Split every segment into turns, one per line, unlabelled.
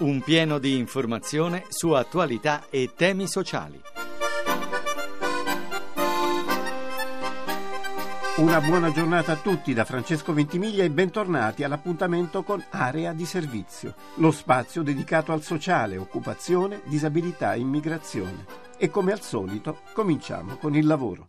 Un pieno di informazione su attualità e temi sociali.
Una buona giornata a tutti da Francesco Ventimiglia e bentornati all'appuntamento con Area di Servizio, lo spazio dedicato al sociale, occupazione, disabilità e immigrazione. E come al solito cominciamo con il lavoro.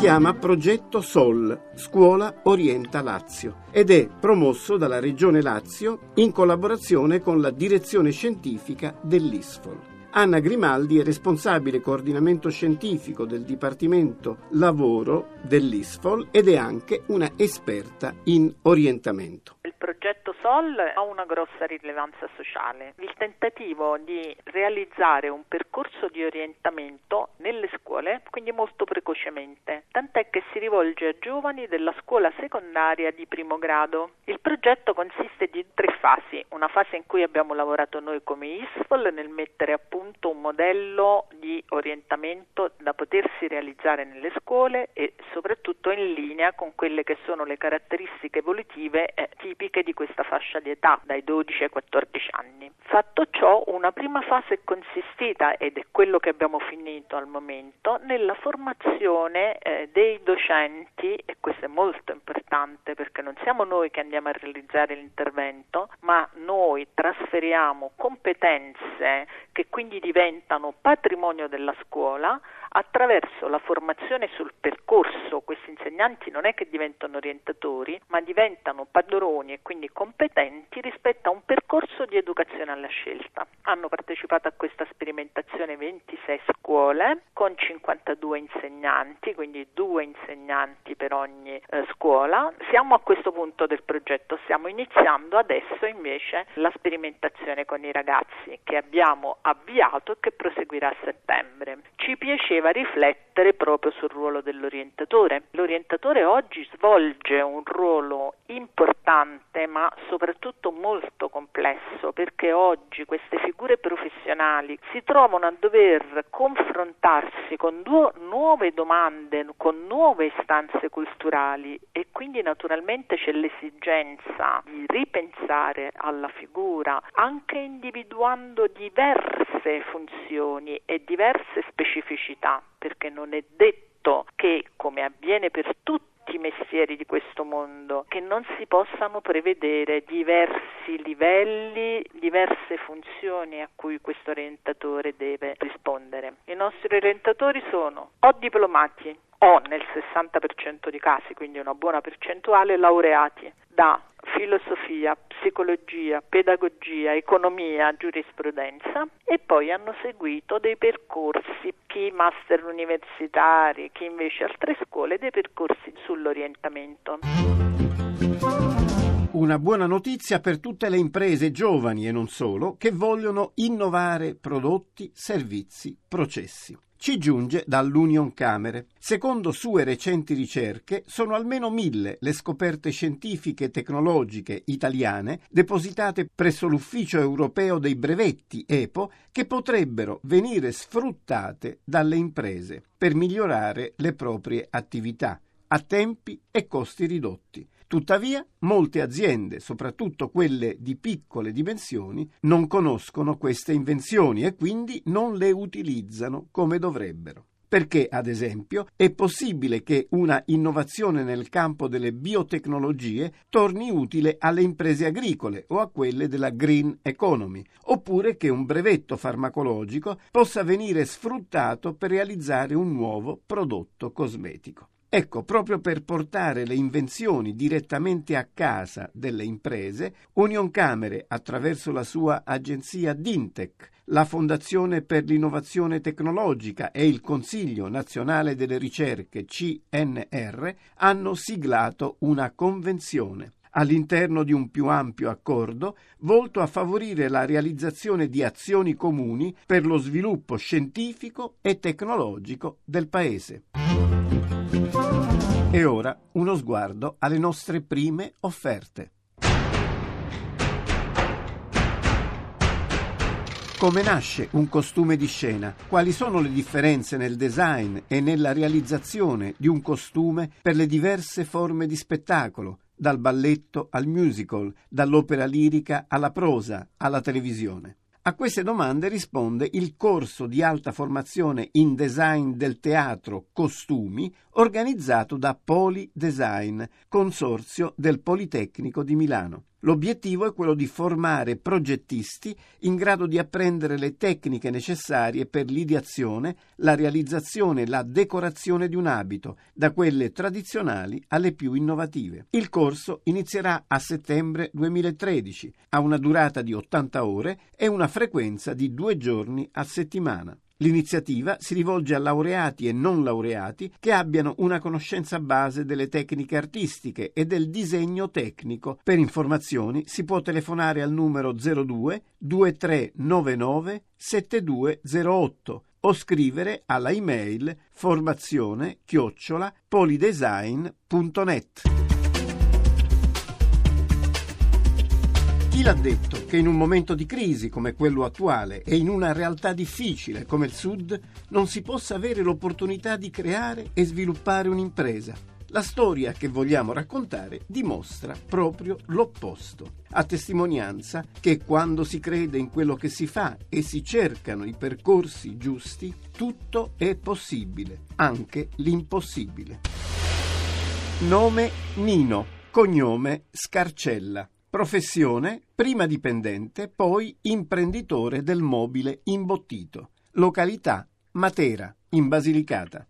Chiama Progetto SOL, Scuola Orienta Lazio, ed è promosso dalla Regione Lazio in collaborazione con la direzione scientifica dell'ISFOL. Anna Grimaldi è responsabile coordinamento scientifico del Dipartimento Lavoro dell'ISFOL ed è anche una esperta in orientamento.
Progetto SOL ha una grossa rilevanza sociale. Il tentativo di realizzare un percorso di orientamento nelle scuole, quindi molto precocemente, tant'è che si rivolge a giovani della scuola secondaria di primo grado. Il progetto consiste di tre fasi, una fase in cui abbiamo lavorato noi come ISFOL nel mettere a punto un modello di orientamento da potersi realizzare nelle scuole e soprattutto in linea con quelle che sono le caratteristiche evolutive eh, tipiche di questa fascia di età, dai 12 ai 14 anni. Fatto ciò, una prima fase è consistita, ed è quello che abbiamo finito al momento, nella formazione eh, dei docenti, e questo è molto importante perché non siamo noi che andiamo a realizzare l'intervento, ma noi trasferiamo competenze che quindi diventano patrimonio della scuola attraverso la formazione sul percorso. Questi insegnanti non è che diventano orientatori, ma diventano padroni e quindi competenti rispetto a un percorso di educazione alla scelta. Hanno partecipato a questa sperimentazione 26 scuole con 52 insegnanti, quindi due insegnanti per ogni eh, scuola. Siamo a questo punto del progetto, stiamo iniziando adesso invece la sperimentazione con i ragazzi che abbiamo avviato e che proseguirà a settembre. Ci piaceva riflettere proprio sul ruolo dell'orientatore. L'orientatore oggi svolge un ruolo importante ma soprattutto molto complesso perché oggi queste figure professionali si trovano a dover confrontarsi con due nuove domande, con nuove istanze culturali e quindi naturalmente c'è l'esigenza di ripensare alla figura anche individuando diverse funzioni e diverse specificità perché non è detto che come avviene per tutti i mestieri di questo mondo, che non si possano prevedere diversi livelli, diverse funzioni a cui questo orientatore deve rispondere. I nostri orientatori sono o diplomati o nel 60% dei casi, quindi una buona percentuale, laureati da filosofia, psicologia, pedagogia, economia, giurisprudenza e poi hanno seguito dei percorsi, chi master universitari, chi invece altre scuole, dei percorsi sull'orientamento.
Una buona notizia per tutte le imprese giovani e non solo che vogliono innovare prodotti, servizi, processi ci giunge dall'Union Camere. Secondo sue recenti ricerche, sono almeno mille le scoperte scientifiche e tecnologiche italiane depositate presso l'Ufficio europeo dei brevetti EPO che potrebbero venire sfruttate dalle imprese per migliorare le proprie attività a tempi e costi ridotti. Tuttavia, molte aziende, soprattutto quelle di piccole dimensioni, non conoscono queste invenzioni e quindi non le utilizzano come dovrebbero. Perché, ad esempio, è possibile che una innovazione nel campo delle biotecnologie torni utile alle imprese agricole o a quelle della green economy, oppure che un brevetto farmacologico possa venire sfruttato per realizzare un nuovo prodotto cosmetico. Ecco, proprio per portare le invenzioni direttamente a casa delle imprese, Union Camere, attraverso la sua agenzia Dintec, la Fondazione per l'innovazione tecnologica e il Consiglio nazionale delle ricerche CNR hanno siglato una convenzione all'interno di un più ampio accordo volto a favorire la realizzazione di azioni comuni per lo sviluppo scientifico e tecnologico del Paese. E ora uno sguardo alle nostre prime offerte. Come nasce un costume di scena? Quali sono le differenze nel design e nella realizzazione di un costume per le diverse forme di spettacolo, dal balletto al musical, dall'opera lirica alla prosa, alla televisione? A queste domande risponde il corso di alta formazione in design del teatro Costumi organizzato da Poli Design, consorzio del Politecnico di Milano. L'obiettivo è quello di formare progettisti in grado di apprendere le tecniche necessarie per l'ideazione, la realizzazione e la decorazione di un abito, da quelle tradizionali alle più innovative. Il corso inizierà a settembre 2013, ha una durata di 80 ore e una frequenza di due giorni a settimana. L'iniziativa si rivolge a laureati e non laureati che abbiano una conoscenza base delle tecniche artistiche e del disegno tecnico. Per informazioni si può telefonare al numero 02 2399 7208 o scrivere alla email formazione chiocciola polidesign.net. Chi l'ha detto che in un momento di crisi come quello attuale e in una realtà difficile come il Sud non si possa avere l'opportunità di creare e sviluppare un'impresa? La storia che vogliamo raccontare dimostra proprio l'opposto, a testimonianza che quando si crede in quello che si fa e si cercano i percorsi giusti, tutto è possibile, anche l'impossibile. Nome Nino, cognome Scarcella. Professione, prima dipendente, poi imprenditore del mobile imbottito. Località, Matera, in Basilicata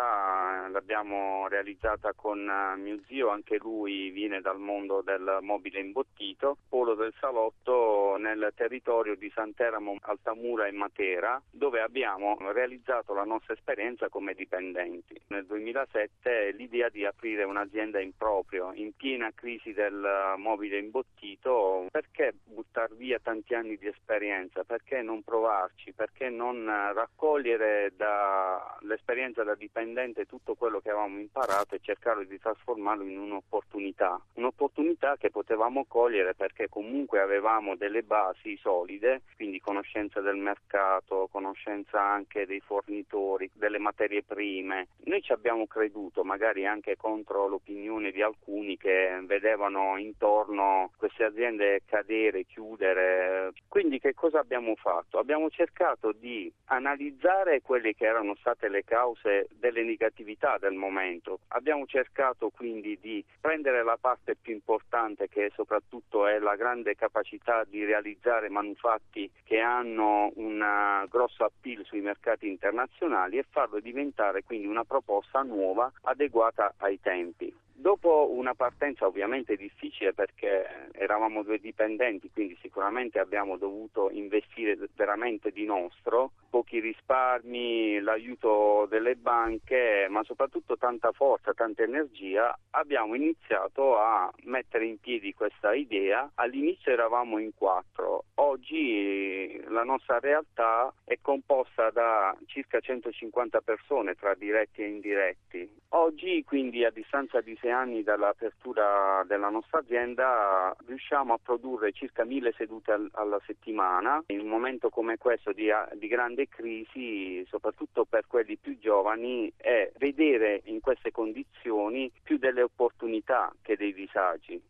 società l'abbiamo realizzata con eh, mio zio, anche lui viene dal mondo del mobile imbottito, polo del salotto nel territorio di Santeramo, Altamura e Matera, dove abbiamo realizzato la nostra esperienza come dipendenti. Nel 2007 l'idea di aprire un'azienda in proprio, in piena crisi del mobile imbottito, perché buttare via tanti anni di esperienza, perché non provarci, perché non raccogliere dall'esperienza da dipendente dipendente tutto quello che avevamo imparato e cercare di trasformarlo in un'opportunità, un'opportunità che potevamo cogliere perché comunque avevamo delle basi solide, quindi conoscenza del mercato, conoscenza anche dei fornitori, delle materie prime. Noi ci abbiamo creduto, magari anche contro l'opinione di alcuni che vedevano intorno queste aziende cadere, chiudere. Quindi che cosa abbiamo fatto? Abbiamo cercato di analizzare quelle che erano state le cause del delle negatività del momento. Abbiamo cercato quindi di prendere la parte più importante che soprattutto è la grande capacità di realizzare manufatti che hanno un grosso appeal sui mercati internazionali e farlo diventare quindi una proposta nuova adeguata ai tempi. Dopo una partenza ovviamente difficile perché eravamo due dipendenti, quindi sicuramente abbiamo dovuto investire veramente di nostro, pochi risparmi, l'aiuto delle banche, ma soprattutto tanta forza, tanta energia, abbiamo iniziato a mettere in piedi questa idea. All'inizio eravamo in quattro, oggi la nostra realtà è composta da circa 150 persone tra diretti e indiretti. Oggi quindi a distanza di sei anni dall'apertura della nostra azienda riusciamo a produrre circa mille sedute al, alla settimana. In un momento come questo di, di grande crisi, soprattutto per quelli più giovani, è vedere in queste condizioni più delle opportunità che dei disagi.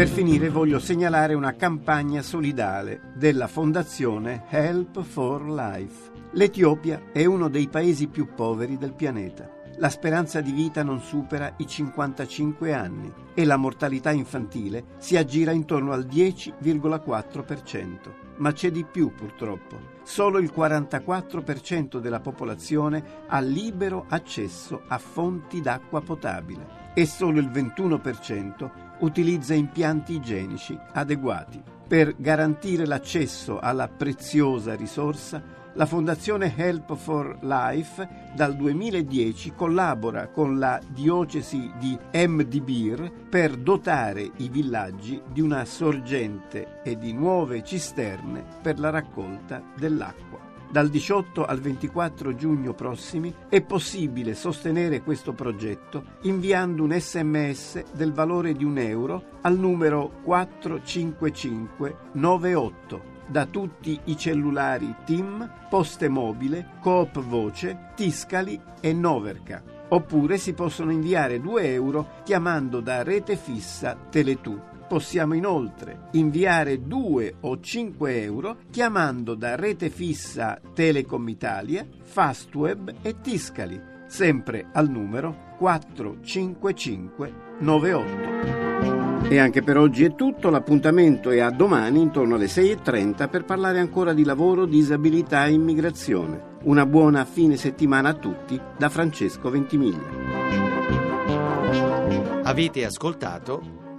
Per finire voglio segnalare una campagna solidale della fondazione Help for Life. L'Etiopia è uno dei paesi più poveri del pianeta. La speranza di vita non supera i 55 anni e la mortalità infantile si aggira intorno al 10,4%. Ma c'è di più purtroppo. Solo il 44% della popolazione ha libero accesso a fonti d'acqua potabile e solo il 21% utilizza impianti igienici adeguati. Per garantire l'accesso alla preziosa risorsa, la Fondazione Help for Life dal 2010 collabora con la diocesi di Mdibir per dotare i villaggi di una sorgente e di nuove cisterne per la raccolta dell'acqua. Dal 18 al 24 giugno prossimi è possibile sostenere questo progetto inviando un sms del valore di un euro al numero 45598 da tutti i cellulari TIM, Poste Mobile, Coop Voce, Tiscali e Noverca. Oppure si possono inviare 2 euro chiamando da rete fissa Teletù. Possiamo inoltre inviare 2 o 5 euro chiamando da rete fissa Telecom Italia, Fastweb e Tiscali, sempre al numero 45598. E anche per oggi è tutto, l'appuntamento è a domani intorno alle 6.30 per parlare ancora di lavoro, disabilità e immigrazione. Una buona fine settimana a tutti da Francesco Ventimiglia.
Avete ascoltato